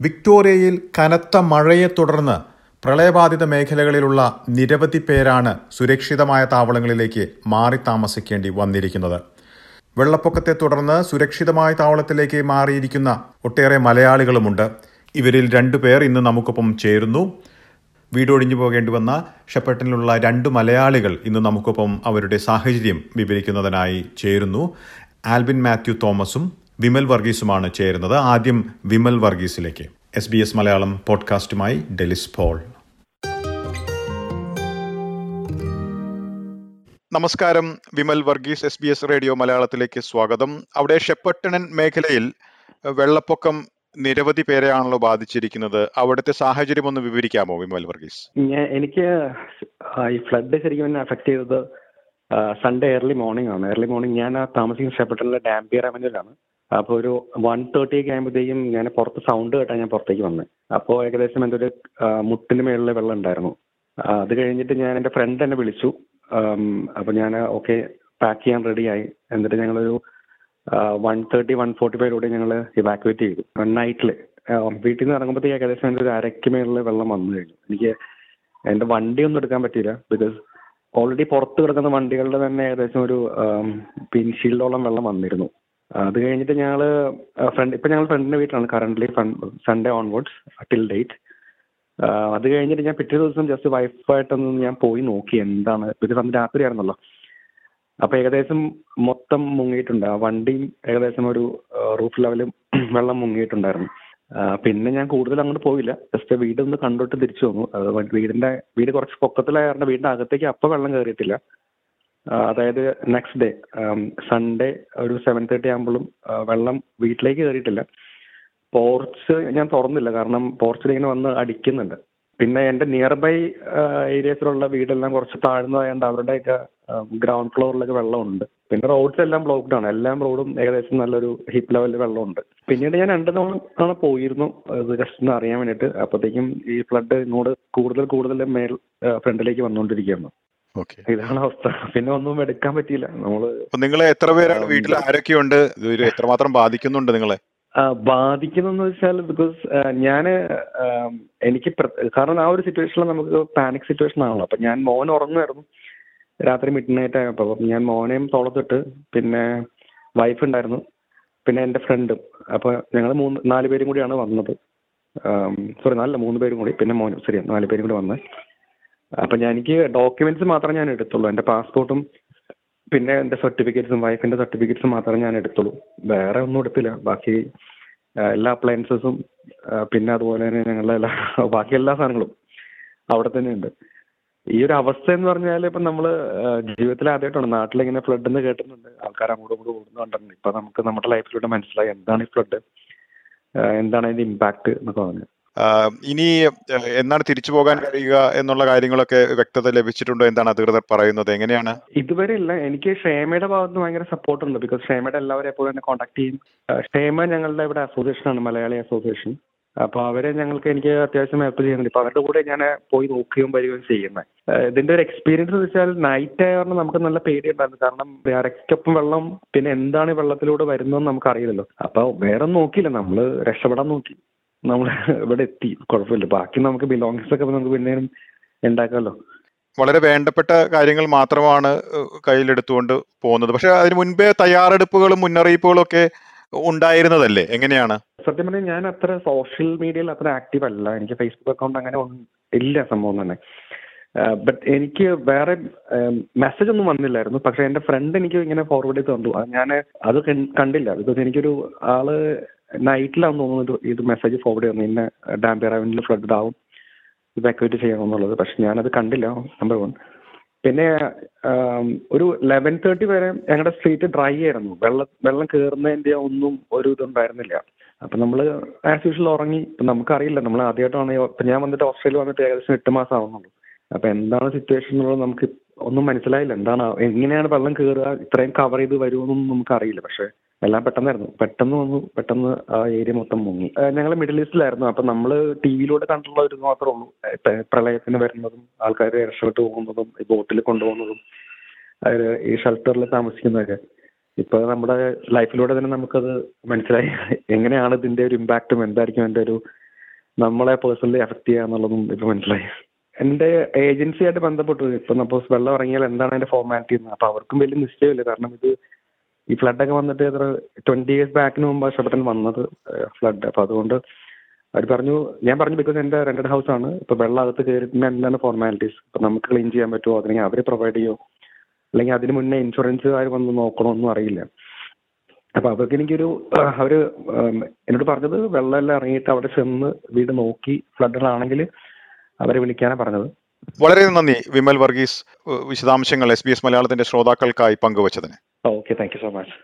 വിക്ടോറിയയിൽ കനത്ത മഴയെ തുടർന്ന് പ്രളയബാധിത മേഖലകളിലുള്ള നിരവധി പേരാണ് സുരക്ഷിതമായ താവളങ്ങളിലേക്ക് മാറി താമസിക്കേണ്ടി വന്നിരിക്കുന്നത്. വെള്ളപ്പൊക്കത്തെ തുടർന്ന് സുരക്ഷിതമായ താവളത്തിലേക്ക് മാറിയിരിക്കുന്ന ഒട്ടേറെ മലയാളികളുമുണ്ട്. ഇവരിൽ രണ്ടുപേർ ഇന്ന് നമുക്കൊപ്പം ചേരുന്നു. വീടൊഴിഞ്ഞു പോകേണ്ടി വന്ന ഷെപ്പട്ടിലുള്ള രണ്ട് മലയാളികൾ ഇന്ന് നമുക്കൊപ്പം അവരുടെ സാഹചര്യം വിവരിക്കുന്നതിനായി ചേരുന്നു. ആൽബിൻ മാത്യു തോമസും വിമൽ വർഗീസുമാണ് ചേരുന്നത്. ആദ്യം വിമൽ വർഗീസിലേക്ക്. എസ് ബി എസ് മലയാളം പോഡ്കാസ്റ്റുമായി ഡെലിസ് പോൾ. നമസ്കാരം. Vimal Varghese S B S radio മലയാളത്തിലേക്ക് സ്വാഗതം. അവിടെ ഷെപ്പട്ടണൻ മേഖലയിൽ വെള്ളപ്പൊക്കം നിരവധി പേരെയാണല്ലോ ബാധിച്ചിരിക്കുന്നത്. അവിടുത്തെ സാഹചര്യം ഒന്ന് വിവരിക്കാമോ വിമൽ വർഗീസ്? എനിക്ക് ഈ ഫ്ലഡ് ശരിക്കും എന്നെ അഫക്ട് ചെയ്തത് സൺഡേ ഏർലി മോർണിംഗ് ആണ്. ഏർലി മോർണിംഗ് ഞാൻ താമസിക്കുന്ന ഷെപ്പട്ടണിലെ ഡാംപിയർ അവന്യൂലാണ് അപ്പോൾ ഒരു വൺ തേർട്ടി ഒക്കെ ആകുമ്പോഴത്തേക്കും ഞാൻ പുറത്ത് സൗണ്ട് കേട്ടാ ഞാൻ പുറത്തേക്ക് വന്നത് അപ്പോൾ ഏകദേശം എന്റെ ഒരു മുട്ടിന് മേളിൽ വെള്ളം ഉണ്ടായിരുന്നു. അത് കഴിഞ്ഞിട്ട് ഞാൻ എന്റെ ഫ്രണ്ട് എന്നെ വിളിച്ചു. അപ്പോൾ ഞാൻ ഓക്കെ പാക്ക് ചെയ്യാൻ റെഡിയായി എന്നിട്ട് ഞങ്ങളൊരു വൺ തേർട്ടി വൺ ഫോർട്ടി ഫൈവിലൂടെ ഞങ്ങൾ ഇവാക്യുവേറ്റ് ചെയ്തു. നൈറ്റിൽ വീട്ടിൽ നിന്ന് ഇറങ്ങുമ്പോഴത്തേക്ക് ഏകദേശം എന്റെ ഒരു അരയ്ക്ക് മേളിൽ വെള്ളം വന്നു കഴിഞ്ഞു. എനിക്ക് എന്റെ വണ്ടിയൊന്നും എടുക്കാൻ പറ്റിയില്ല. ബിക്കോസ് ഓൾറെഡി പുറത്ത് കിടക്കുന്ന വണ്ടികളുടെ തന്നെ ഏകദേശം ഒരു പിൻഷീൽഡോളം വെള്ളം വന്നിരുന്നു. അത് കഴിഞ്ഞിട്ട് ഞങ്ങൾ ഫ്രണ്ട് ഇപ്പം ഞങ്ങൾ ഫ്രണ്ടിന്റെ വീട്ടിലാണ് currently Sunday onwards till date അത് കഴിഞ്ഞിട്ട് ഞാൻ പിറ്റേ ദിവസം ജസ്റ്റ് വൈഫായിട്ടൊന്ന് ഞാൻ പോയി നോക്കി എന്താണ് ഇത് അന്ന് രാത്രി ആയിരുന്നല്ലോ. അപ്പോൾ ഏകദേശം മൊത്തം മുങ്ങിയിട്ടുണ്ട്. ആ വണ്ടിയും ഏകദേശം ഒരു റൂഫ് ലെവലും വെള്ളം മുങ്ങിയിട്ടുണ്ടായിരുന്നു. പിന്നെ ഞാൻ കൂടുതൽ അങ്ങോട്ട് പോയില്ല. ജസ്റ്റ് വീടൊന്ന് കണ്ടിട്ട് തിരിച്ചു വന്നു. അത് വീടിന്റെ വീട് കുറച്ച് പൊക്കത്തിലായ കാരണം വീടിന്റെ അകത്തേക്ക് വെള്ളം കയറിയിട്ടില്ല അതായത് നെക്സ്റ്റ് ഡേ സൺഡേ ഒരു സെവൻ തേർട്ടി ആകുമ്പോഴും വെള്ളം വീട്ടിലേക്ക് കയറിയിട്ടില്ല പോർച്ച് ഞാൻ തുറന്നില്ല കാരണം പോർച്ചിൽ ഇങ്ങനെ വന്ന് അടിക്കുന്നുണ്ട്. പിന്നെ എന്റെ നിയർ ബൈ ഏരിയസിലുള്ള വീടെല്ലാം കുറച്ച് താഴ്ന്നതായതുകൊണ്ട് അവരുടെയൊക്കെ ഗ്രൗണ്ട് ഫ്ലോറിലൊക്കെ വെള്ളമുണ്ട്. പിന്നെ റോഡ്സ് എല്ലാം ബ്ലോക്ക്ഡ് ആണ്. എല്ലാം റോഡും ഏകദേശം നല്ലൊരു ഹിപ്പ് ലെവലിൽ വെള്ളമുണ്ട്. പിന്നീട് ഞാൻ രണ്ട് തവണ പോയിരുന്നു ഇത് ജസ്റ്റ് ഒന്ന് അറിയാൻ വേണ്ടിയിട്ട്. അപ്പോഴത്തേക്കും ഈ ഫ്ലഡ് ഇങ്ങോട്ട് കൂടുതൽ കൂടുതൽ മേൽ ഫ്രണ്ടിലേക്ക് വന്നുകൊണ്ടിരിക്കുകയാണ് ഇതാണ് അവസ്ഥ പിന്നെ ഒന്നും എടുക്കാൻ പറ്റിയില്ല. നമ്മൾ നിങ്ങൾ എത്ര പേരാണ് വീട്ടിൽ ആരൊക്കെയുണ്ട് ഇത് എത്രമാത്രം ബാധിക്കുന്നുണ്ട് നിങ്ങളെ? ബാധിക്കുന്നെന്ന് വെച്ചാൽ ബിക്കോസ് ഞാൻ എനിക്ക് കാരണം ആ ഒരു സിറ്റുവേഷനിൽ നമുക്ക് പാനിക് സിറ്റുവേഷൻ ആണല്ലോ. അപ്പൊ ഞാൻ മോൻ ഉറങ്ങുമായിരുന്നു. രാത്രി മിഡ് നൈറ്റ് ആയപ്പോൾ അപ്പം ഞാൻ മോനെയും തോളത്തിട്ട് പിന്നെ വൈഫ് ഉണ്ടായിരുന്നു. പിന്നെ എന്റെ ഫ്രണ്ടും അപ്പോൾ ഞങ്ങൾ മൂന്ന് നാല് പേരും കൂടിയാണ് വന്നത്. സോറി നാലല്ല മൂന്ന് പേരും കൂടി. പിന്നെ മോനും ശരി നാല് പേരും കൂടി വന്നത് അപ്പം ഞാൻ എനിക്ക് ഡോക്യുമെന്റ്സ് മാത്രമേ ഞാൻ എടുത്തുള്ളൂ. എന്റെ പാസ്പോർട്ടും പിന്നെ എന്റെ സർട്ടിഫിക്കറ്റ്സും വൈഫിന്റെ സർട്ടിഫിക്കറ്റ്സും മാത്രമേ ഞാൻ എടുത്തുള്ളൂ. വേറെ ഒന്നും എടുത്തില്ല. ബാക്കി എല്ലാ അപ്ലയൻസസും പിന്നെ അതുപോലെ തന്നെ ഞങ്ങളുടെ എല്ലാ ബാക്കി എല്ലാ സാധനങ്ങളും അവിടെ തന്നെ ഉണ്ട് ഈ ഒരു അവസ്ഥ എന്ന് പറഞ്ഞാൽ ഇപ്പം നമ്മൾ ജീവിതത്തിൽ ആദ്യമായിട്ടാണ് നാട്ടിലിങ്ങനെ ഫ്ലഡ് എന്ന് കേട്ടിട്ടുണ്ട്. ആൾക്കാർ അങ്ങോട്ടും ഇങ്ങോട്ടും ഓടുന്നു കണ്ടിട്ടുണ്ട്. ഇപ്പം നമുക്ക് നമ്മുടെ ലൈഫിലൂടെ മനസ്സിലായി എന്താണ് ഈ ഫ്ലഡ് എന്താണ് അതിന്റെ ഇമ്പാക്ട് എന്നൊക്കെ പറഞ്ഞു. ഇനി എന്നാണ് തിരിച്ചു പോകാൻ കഴിയുക എന്നുള്ള കാര്യങ്ങളൊക്കെ വ്യക്തത ലഭിച്ചിട്ടുണ്ടോ എന്താണ് അധികൃതർ പറയുന്നത്? എങ്ങനെയാണ്? ഇതുവരെ ഇല്ല. എനിക്ക് ഷേമയുടെ ഭാഗത്ത് ഭയങ്കര സപ്പോർട്ട് ഉണ്ട്. ബിക്കോസ് ക്ഷേമയുടെ എല്ലാവരും എപ്പോഴും എന്നെ കോൺടാക്ട് ചെയ്യും. ക്ഷേമ ഞങ്ങളുടെ ഇവിടെ അസോസിയേഷൻ ആണ് മലയാളി അസോസിയേഷൻ അപ്പൊ അവരെ ഞങ്ങൾക്ക് എനിക്ക് അത്യാവശ്യം ഹെൽപ്പ് ചെയ്യുന്നുണ്ട്. ഇപ്പൊ അവരുടെ കൂടെ ഞാൻ പോയി നോക്കുകയും വരികയും ചെയ്യുന്നത് ഇതിന്റെ ഒരു എക്സ്പീരിയൻസ് എന്ന് വെച്ചാൽ നൈറ്റ് ആയ കാരണം നമുക്ക് നല്ല പേടിയുണ്ടായിരുന്നു കാരണം അരയ്ക്കൊപ്പം വെള്ളം പിന്നെ എന്താണ് വെള്ളത്തിലൂടെ വരുന്നതെന്ന് നമുക്ക് അറിയില്ലല്ലോ അപ്പൊ വേറെ നോക്കിയില്ല. നമ്മൾ രക്ഷപ്പെടാൻ നോക്കി. നമ്മൾ ഇവിടെ എത്തി. കുഴപ്പമില്ല. ബാക്കി നമുക്ക് ബിലോങ്സ് ഒക്കെ നമുക്ക് പിന്നെയും ഉണ്ടാക്കാമല്ലോ വളരെ വേണ്ടപ്പെട്ട കാര്യങ്ങൾ മാത്രമാണ് കയ്യിലെടുത്തുകൊണ്ട് പോകുന്നത്. പക്ഷെ അതിന് മുൻപേ തയ്യാറെടുപ്പുകളും മുന്നറിയിപ്പുകളും ഒക്കെ ഉണ്ടായിരുന്നതല്ലേ? എങ്ങനെയാണ്? സത്യം പറഞ്ഞാൽ ഞാൻ അത്ര സോഷ്യൽ മീഡിയയിൽ അത്ര ആക്റ്റീവ് അല്ല. എനിക്ക് ഫേസ്ബുക്ക് അക്കൗണ്ട് അങ്ങനെ ഇല്ല സംഭവം തന്നെ. ബട്ട് എനിക്ക് വേറെ മെസ്സേജ് ഒന്നും വന്നില്ലായിരുന്നു. പക്ഷെ എന്റെ ഫ്രണ്ട് എനിക്ക് ഇങ്ങനെ ഫോർവേഡ് ചെയ്ത് തന്നു. ഞാൻ അത് കണ്ടില്ല. ബിക്കോസ് എനിക്കൊരു ആൾ നൈറ്റിലാണെന്ന് തോന്നുന്നത് ഇത് മെസ്സേജ് ഫോർവേഡ് ചെയ്യുന്നത് ഇന്ന ഡാം അവനിൽ ഫ്ലഡ് ആവും. ഇവാക്യുവേറ്റ് ചെയ്യണമെന്നുള്ളത്. പക്ഷെ ഞാനത് കണ്ടില്ല. നമ്പർ വൺ പിന്നെ ഒരു ലെവൻ തേർട്ടി വരെ ഞങ്ങളുടെ സ്ട്രീറ്റ് ഡ്രൈ ആയിരുന്നു. വെള്ളം വെള്ളം കയറുന്നതിന്റെ ഒന്നും ഒരു ഇതുണ്ടായിരുന്നില്ല. അപ്പം നമ്മൾ ആസ് യൂഷ്വൽ ഉറങ്ങി. ഇപ്പം നമുക്കറിയില്ല. നമ്മൾ ആദ്യമായിട്ടാണ് ഇപ്പം ഞാൻ വന്നിട്ട് ഓസ്ട്രേലിയ വന്നിട്ട് ഏകദേശം എട്ട് മാസം ആവുന്നുള്ളൂ അപ്പം എന്താണ് സിറ്റുവേഷൻ എന്നുള്ളത് നമുക്ക് ഒന്നും മനസ്സിലായില്ല. എന്താണ് എങ്ങനെയാണ് വെള്ളം കയറുക ഇത്രയും കവർ ചെയ്ത് വരുമെന്നൊന്നും നമുക്കറിയില്ല. പക്ഷേ എല്ലാം പെട്ടെന്നായിരുന്നു. പെട്ടെന്ന് വന്നു. പെട്ടെന്ന് ആ ഏരിയ മൊത്തം മുങ്ങി. ഞങ്ങൾ മിഡിൽ ഈസ്റ്റിലായിരുന്നു. അപ്പം നമ്മൾ ടി വിയിലൂടെ കണ്ടുള്ള ഒരു മാത്രമേ ഉള്ളൂ. പ്രളയത്തിന് വരുന്നതും ആൾക്കാർ രക്ഷപ്പെട്ട് പോകുന്നതും ഈ ബോട്ടിൽ കൊണ്ടുപോകുന്നതും ഈ ഷെൽട്ടറിൽ താമസിക്കുന്നതൊക്കെ. ഇപ്പോൾ നമ്മുടെ ലൈഫിലൂടെ തന്നെ നമുക്കത് മനസ്സിലായി. എങ്ങനെയാണ് ഇതിന്റെ ഒരു ഇമ്പാക്റ്റും എന്തായിരിക്കും എന്റെ ഒരു നമ്മളെ പേഴ്സണലി എഫക്ട് ചെയ്യുക എന്നുള്ളതും ഇപ്പൊ മനസ്സിലായി. എന്റെ ഏജൻസിയായിട്ട് ബന്ധപ്പെട്ടു ഇപ്പൊ സപ്പോസ് വെള്ളം ഇറങ്ങിയാൽ എന്താണ് അതിന്റെ ഫോർമാലിറ്റി എന്ന്? അവർക്കും വലിയ നിശ്ചയമില്ല. കാരണം ഇത് ഈ ഫ്ലഡ് ഒക്കെ വന്നിട്ട് എത്ര ട്വന്റി ഇയേഴ്സ് ബാക്കിന് മുമ്പ് ഇഷ്ടപ്പെട്ടു വന്നത് ഫ്ലഡ് അപ്പൊ അതുകൊണ്ട് അവർ പറഞ്ഞു ഞാൻ പറഞ്ഞു ബിക്കോസ് എന്റെ റെന്റഡ് ഹൗസ് ആണ്. ഇപ്പൊ വെള്ളം അകത്ത് കയറിയിട്ട് എന്താണ് ഫോർമാലിറ്റീസ് ഇപ്പൊ നമുക്ക് ക്ലീൻ ചെയ്യാൻ പറ്റുമോ? അല്ലെങ്കിൽ അവർ പ്രൊവൈഡ് ചെയ്യുമോ അല്ലെങ്കിൽ അതിന് മുന്നേ ഇൻഷുറൻസുകാർ വന്ന് നോക്കണമൊന്നും അറിയില്ല. അപ്പൊ അവർക്ക് എനിക്കൊരു അവർ എന്നോട് പറഞ്ഞത് വെള്ളമെല്ലാം ഇറങ്ങിയിട്ട് അവിടെ ചെന്ന് വീട് നോക്കി ഫ്ലഡുകളാണെങ്കിൽ അവരെ വിളിക്കാനാണ് പറഞ്ഞത്. വളരെ നന്ദി വിമൽ വർഗീസ് വിശദാംശങ്ങൾ എസ് ബി എസ് മലയാളത്തിന്റെ ശ്രോതാക്കൾക്കായി പങ്കുവച്ചതിന്. Okay thank you so much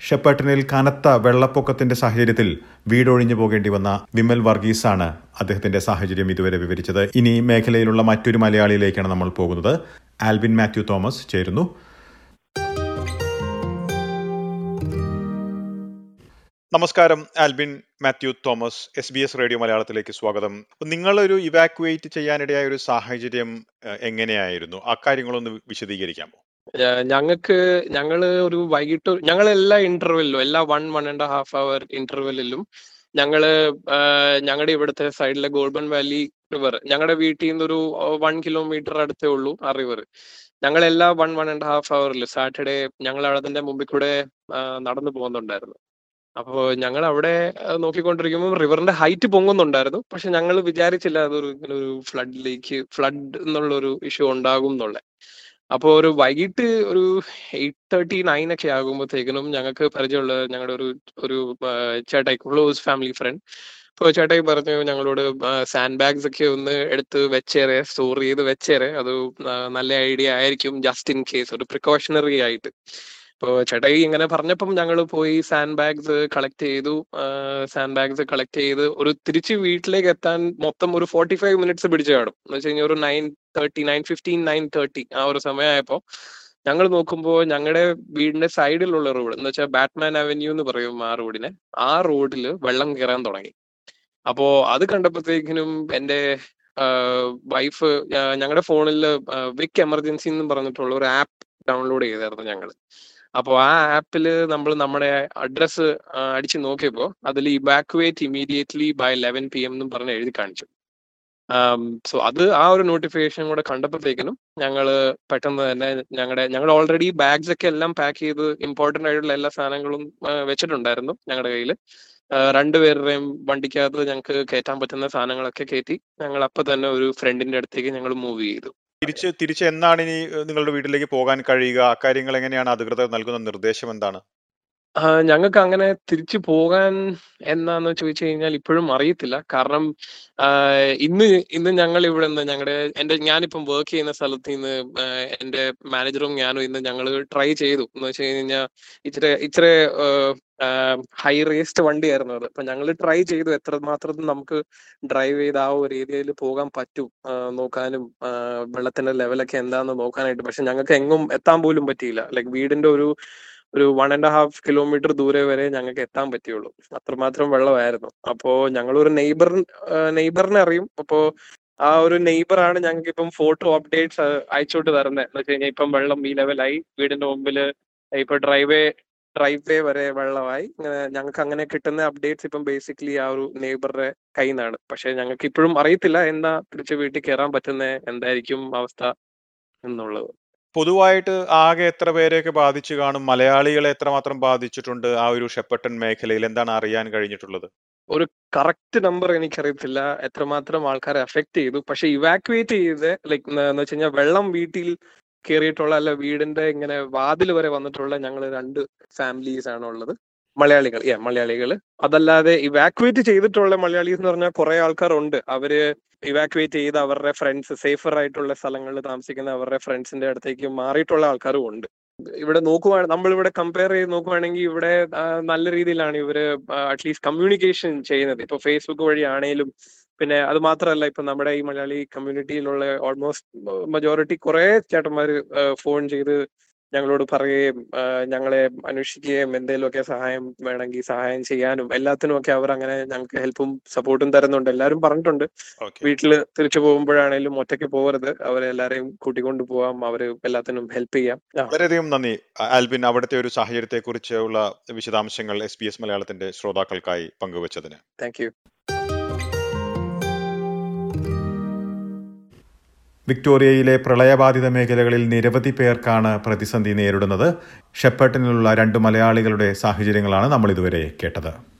ഷെപ്പേട്ടനിൽ കനത്ത വെള്ളപ്പൊക്കത്തിന്റെ സാഹചര്യത്തിൽ വീടൊഴിഞ്ഞു പോകേണ്ടി വന്ന വിമൽ വർഗീസാണ് അദ്ദേഹത്തിന്റെ സാഹചര്യം ഇതുവരെ വിവരിച്ചത്. ഇനി മേഖലയിലുള്ള മറ്റൊരു മലയാളിയിലേക്കാണ് നമ്മൾ പോകുന്നത്. ആൽബിൻ മാത്യു തോമസ് ചേരുന്നു. നമസ്കാരം Albin Mathew Thomas S B S radio മലയാളത്തിലേക്ക് സ്വാഗതം. നിങ്ങളൊരു ഇവാക്യുവേറ്റ് ചെയ്യാനിടയായ ഒരു സാഹചര്യം എങ്ങനെയായിരുന്നു? ആ വിശദീകരിക്കാമോ ഞങ്ങൾക്ക് ഞങ്ങൾ ഒരു വൈകിട്ട് ഞങ്ങൾ എല്ലാ ഇന്റർവെല്ലിലും എല്ലാ one one and half hour ഇന്റർവെല്ലിലും ഞങ്ങൾ ഞങ്ങളുടെ ഇവിടുത്തെ സൈഡിലെ ഗോൾഡൻ വാലി റിവർ ഞങ്ങളുടെ വീട്ടിൽ നിന്ന് ഒരു വൺ കിലോമീറ്റർ അടുത്തേ ഉള്ളൂ ആ റിവർ ഞങ്ങൾ എല്ലാ വൺ വൺ ആൻഡ് ഹാഫ് അവറിൽ സാറ്റർഡേ ഞങ്ങൾ അതിന്റെ മുമ്പിൽ കൂടെ നടന്നു പോകുന്നുണ്ടായിരുന്നു അപ്പോൾ ഞങ്ങൾ അവിടെ നോക്കിക്കൊണ്ടിരിക്കുമ്പോൾ റിവറിന്റെ ഹൈറ്റ് പൊങ്ങുന്നുണ്ടായിരുന്നു. പക്ഷെ ഞങ്ങൾ വിചാരിച്ചില്ല അതൊരു ഇങ്ങനെ ഒരു ഫ്ലഡിലേക്ക് ഫ്ലഡ് എന്നുള്ള ഒരു ഇഷ്യൂ ഉണ്ടാകും എന്നുള്ള. അപ്പോൾ ഒരു വൈകിട്ട് ഒരു എയ്റ്റ് തേർട്ടി നയൻ ഒക്കെ ആകുമ്പോഴത്തേക്കിനും ഞങ്ങൾക്ക് പരിചയമുള്ള ഞങ്ങളുടെ ഒരു ഒരു ചേട്ടായി ക്ലോസ് ഫാമിലി ഫ്രണ്ട് അപ്പോൾ ചേട്ടായി പറഞ്ഞു ഞങ്ങളോട് സാൻഡ് ബാഗ്സ് ഒക്കെ ഒന്ന് എടുത്ത് വെച്ചേറെ സ്റ്റോർ ചെയ്ത് വെച്ചേറെ അത് നല്ല ഐഡിയ ആയിരിക്കും ജസ്റ്റ് ഇൻ കേസ് ഒരു പ്രിക്കോഷണറി ആയിട്ട്. ഇപ്പോൾ ചേട്ടായി ഇങ്ങനെ പറഞ്ഞപ്പം ഞങ്ങൾ പോയി സാൻഡ് ബാഗ്സ് കളക്ട് ചെയ്തു. സാൻഡ് ബാഗ്സ് കളക്ട് ചെയ്ത് ഒരു തിരിച്ച് വീട്ടിലേക്ക് എത്താൻ മൊത്തം ഒരു ഫോർട്ടി ഫൈവ് മിനിറ്റ്സ് പിടിച്ചു കാണും. എന്ന് വെച്ച് കഴിഞ്ഞാൽ ഒരു nine thirty nine fifteen nine thirty ആ ഒരു സമയമായപ്പോൾ ഞങ്ങൾ നോക്കുമ്പോൾ ഞങ്ങളുടെ വീടിന്റെ സൈഡിലുള്ള റോഡ് എന്ന് വെച്ചാൽ ബാറ്റ്മാൻ അവന്യൂ എന്ന് പറയും ആ റോഡിനെ ആ റോഡിൽ വെള്ളം കയറാൻ തുടങ്ങി. അപ്പോ അത് കണ്ടപ്പോഴത്തേക്കിനും എന്റെ വൈഫ് ഞങ്ങളുടെ ഫോണിൽ വിക് എമർജൻസി എന്ന് പറഞ്ഞിട്ടുള്ള ഒരു ആപ്പ് ഡൗൺലോഡ് ചെയ്തായിരുന്നു ഞങ്ങൾ അപ്പോൾ ആ ആപ്പിൽ നമ്മൾ നമ്മുടെ അഡ്രസ്സ് അടിച്ച് നോക്കിയപ്പോൾ അതിൽ evacuate immediately by eleven P M എന്നും പറഞ്ഞ് എഴുതി കാണിച്ചു. സോ അത് ആ ഒരു നോട്ടിഫിക്കേഷൻ കൂടെ കണ്ടപ്പോഴത്തേക്കിനും ഞങ്ങൾ പെട്ടെന്ന് തന്നെ ഞങ്ങളുടെ ഞങ്ങൾ ഓൾറെഡി ബാഗ്സ് ഒക്കെ എല്ലാം പാക്ക് ചെയ്ത് ഇമ്പോർട്ടന്റ് ആയിട്ടുള്ള എല്ലാ സാധനങ്ങളും വെച്ചിട്ടുണ്ടായിരുന്നു ഞങ്ങളുടെ കയ്യിൽ രണ്ടുപേരുടെയും വണ്ടിക്കകത്ത് ഞങ്ങൾക്ക് കയറ്റാൻ പറ്റുന്ന സാധനങ്ങളൊക്കെ കയറ്റി ഞങ്ങൾ അപ്പൊ തന്നെ ഒരു ഫ്രണ്ടിന്റെ അടുത്തേക്ക് ഞങ്ങൾ മൂവ് ചെയ്തു. തിരിച്ച് തിരിച്ച് എന്നാണ് ഇനി നിങ്ങളുടെ വീട്ടിലേക്ക് പോകാൻ കഴിയുക? അക്കാര്യങ്ങൾ എങ്ങനെയാണ് അധികൃതർ നൽകുന്ന നിർദ്ദേശം എന്താണ്? ഞങ്ങൾക്ക് അങ്ങനെ തിരിച്ചു പോകാൻ എന്നാന്ന് ചോദിച്ചു കഴിഞ്ഞാൽ ഇപ്പോഴും അറിയത്തില്ല. കാരണം ഇന്ന് ഇന്ന് ഞങ്ങൾ ഇവിടെ നിന്ന് ഞങ്ങളുടെ എന്റെ ഞാനിപ്പം വർക്ക് ചെയ്യുന്ന സ്ഥലത്ത് നിന്ന് എന്റെ മാനേജറും ഞാനും ഇന്ന് ഞങ്ങൾ ട്രൈ ചെയ്തു. എന്ന് വെച്ച് കഴിഞ്ഞാൽ ഇച്ചിരി ഇച്ചിരി ഹൈ റേസ്റ്റ് വണ്ടിയായിരുന്നു അത്. അപ്പൊ ഞങ്ങൾ ട്രൈ ചെയ്തു. എത്രമാത്രം നമുക്ക് ഡ്രൈവ് ചെയ്ത് ആ ഒരു ഏരിയയിൽ പോകാൻ പറ്റും നോക്കാനും വെള്ളത്തിന്റെ ലെവലൊക്കെ എന്താന്ന് നോക്കാനായിട്ട്. പക്ഷെ ഞങ്ങൾക്ക് എങ്ങും എത്താൻ പോലും പറ്റിയില്ല. ലൈക്ക് വീടിന്റെ ഒരു ഒരു വൺ ആൻഡ് ഹാഫ് കിലോമീറ്റർ ദൂരെ വരെ ഞങ്ങൾക്ക് എത്താൻ പറ്റിയുള്ളൂ. അത്രമാത്രം വെള്ളമായിരുന്നു. അപ്പോ ഞങ്ങൾ ഒരു നെയ്ബർ നെയ്ബറിനെ അറിയും. അപ്പോ ആ ഒരു നെയ്ബർ ആണ് ഞങ്ങൾക്ക് ഇപ്പം ഫോട്ടോ അപ്ഡേറ്റ്സ് അയച്ചോട്ട് തരുന്നത്. എന്ന് വെച്ച് കഴിഞ്ഞാൽ ഇപ്പം വെള്ളം ഈ ലെവലായി വീടിന്റെ മുമ്പിൽ ഇപ്പൊ ഡ്രൈവേ ഡ്രൈവ് വരെ വെള്ളമായി. ഞങ്ങൾക്ക് അങ്ങനെ കിട്ടുന്ന അപ്ഡേറ്റ്സ് ഇപ്പം ബേസിക്കലി ആ ഒരു നെയ്ബറുടെ കയ്യിൽ നിന്നാണ് പക്ഷെ ഞങ്ങൾക്ക് ഇപ്പോഴും അറിയത്തില്ല എന്താ തിരിച്ച് വീട്ടിൽ കയറാൻ പറ്റുന്ന എന്തായിരിക്കും അവസ്ഥ എന്നുള്ളത്. പൊതുവായിട്ട് ആകെ എത്ര പേരെയൊക്കെ ബാധിച്ചു കാണും? മലയാളികളെ എത്രമാത്രം ബാധിച്ചിട്ടുണ്ട് ആ ഒരു ഷെപ്പട്ടൻ മേഖലയിൽ? എന്താണ് അറിയാൻ കഴിഞ്ഞിട്ടുള്ളത്? ഒരു കറക്റ്റ് നമ്പർ എനിക്കറിയത്തില്ല. എത്രമാത്രം ആൾക്കാരെ അഫക്ട് ചെയ്തു. പക്ഷെ ഇവാക്യുവേറ്റ് ചെയ്ത് ലൈക്ക് എന്ന് വെച്ച് കഴിഞ്ഞാൽ വെള്ളം വീട്ടിൽ കയറിയിട്ടുള്ള അല്ല വീടിന്റെ ഇങ്ങനെ വാതിൽ വരെ വന്നിട്ടുള്ള ഞങ്ങൾ രണ്ട് ഫാമിലീസ് ആണ് ഉള്ളത് മലയാളികൾ ഏ മലയാളികൾ. അതല്ലാതെ ഇവാക്വേറ്റ് ചെയ്തിട്ടുള്ള മലയാളീസ് എന്ന് പറഞ്ഞാൽ കുറെ ആൾക്കാരുണ്ട്. അവർ ഇവാക്വേറ്റ് ചെയ്ത് അവരുടെ ഫ്രണ്ട്സ് സേഫർ ആയിട്ടുള്ള സ്ഥലങ്ങളിൽ താമസിക്കുന്ന അവരുടെ ഫ്രണ്ട്സിന്റെ അടുത്തേക്ക് മാറിയിട്ടുള്ള ആൾക്കാരും ഉണ്ട്. ഇവിടെ നോക്കുവാണ് നമ്മളിവിടെ കമ്പയർ ചെയ്ത് നോക്കുവാണെങ്കിൽ ഇവിടെ നല്ല രീതിയിലാണ് ഇവർ അറ്റ്ലീസ്റ്റ് കമ്മ്യൂണിക്കേഷൻ ചെയ്യുന്നത്. ഇപ്പൊ ഫേസ്ബുക്ക് വഴി ആണെങ്കിലും പിന്നെ അത് മാത്രമല്ല ഇപ്പൊ നമ്മുടെ ഈ മലയാളി കമ്മ്യൂണിറ്റിയിലുള്ള ഓൾമോസ്റ്റ് മെജോറിറ്റി കുറെ ചേട്ടന്മാര് ഫോൺ ചെയ്ത് ഞങ്ങളോട് പറയുകയും ഞങ്ങളെ അന്വേഷിക്കുകയും എന്തെങ്കിലുമൊക്കെ സഹായം വേണമെങ്കിൽ സഹായം ചെയ്യാനും എല്ലാത്തിനും ഒക്കെ അവർ അങ്ങനെ ഞങ്ങൾക്ക് ഹെൽപ്പും സപ്പോർട്ടും തരുന്നുണ്ട്. എല്ലാവരും പറഞ്ഞിട്ടുണ്ട്. വീട്ടിൽ തിരിച്ചു പോകുമ്പോഴാണേലും ഒറ്റയ്ക്ക് പോകരുത് അവരെ എല്ലാരെയും കൂട്ടിക്കൊണ്ട് പോവാം. അവർ എല്ലാത്തിനും ഹെൽപ്പ് ചെയ്യാം. വളരെയധികം നന്ദി. ആൽബിൻ അവിടുത്തെ ഒരു സാഹചര്യത്തെ കുറിച്ചുള്ള വിശദാംശങ്ങൾ എസ് ബി എസ് മലയാളത്തിന്റെ ശ്രോതാക്കൾക്കായി പങ്കുവച്ചതിന്. Thank you. വിക്ടോറിയയിലെ പ്രളയബാധിത മേഖലകളിൽ നിരവധി പേർക്കാണ് പ്രതിസന്ധി നേരിടുന്നത്. ഷെപ്പേട്ടിനുള്ള രണ്ട് മലയാളികളുടെ സാഹചര്യങ്ങളാണ് നമ്മൾ ഇതുവരെ കേട്ടത്.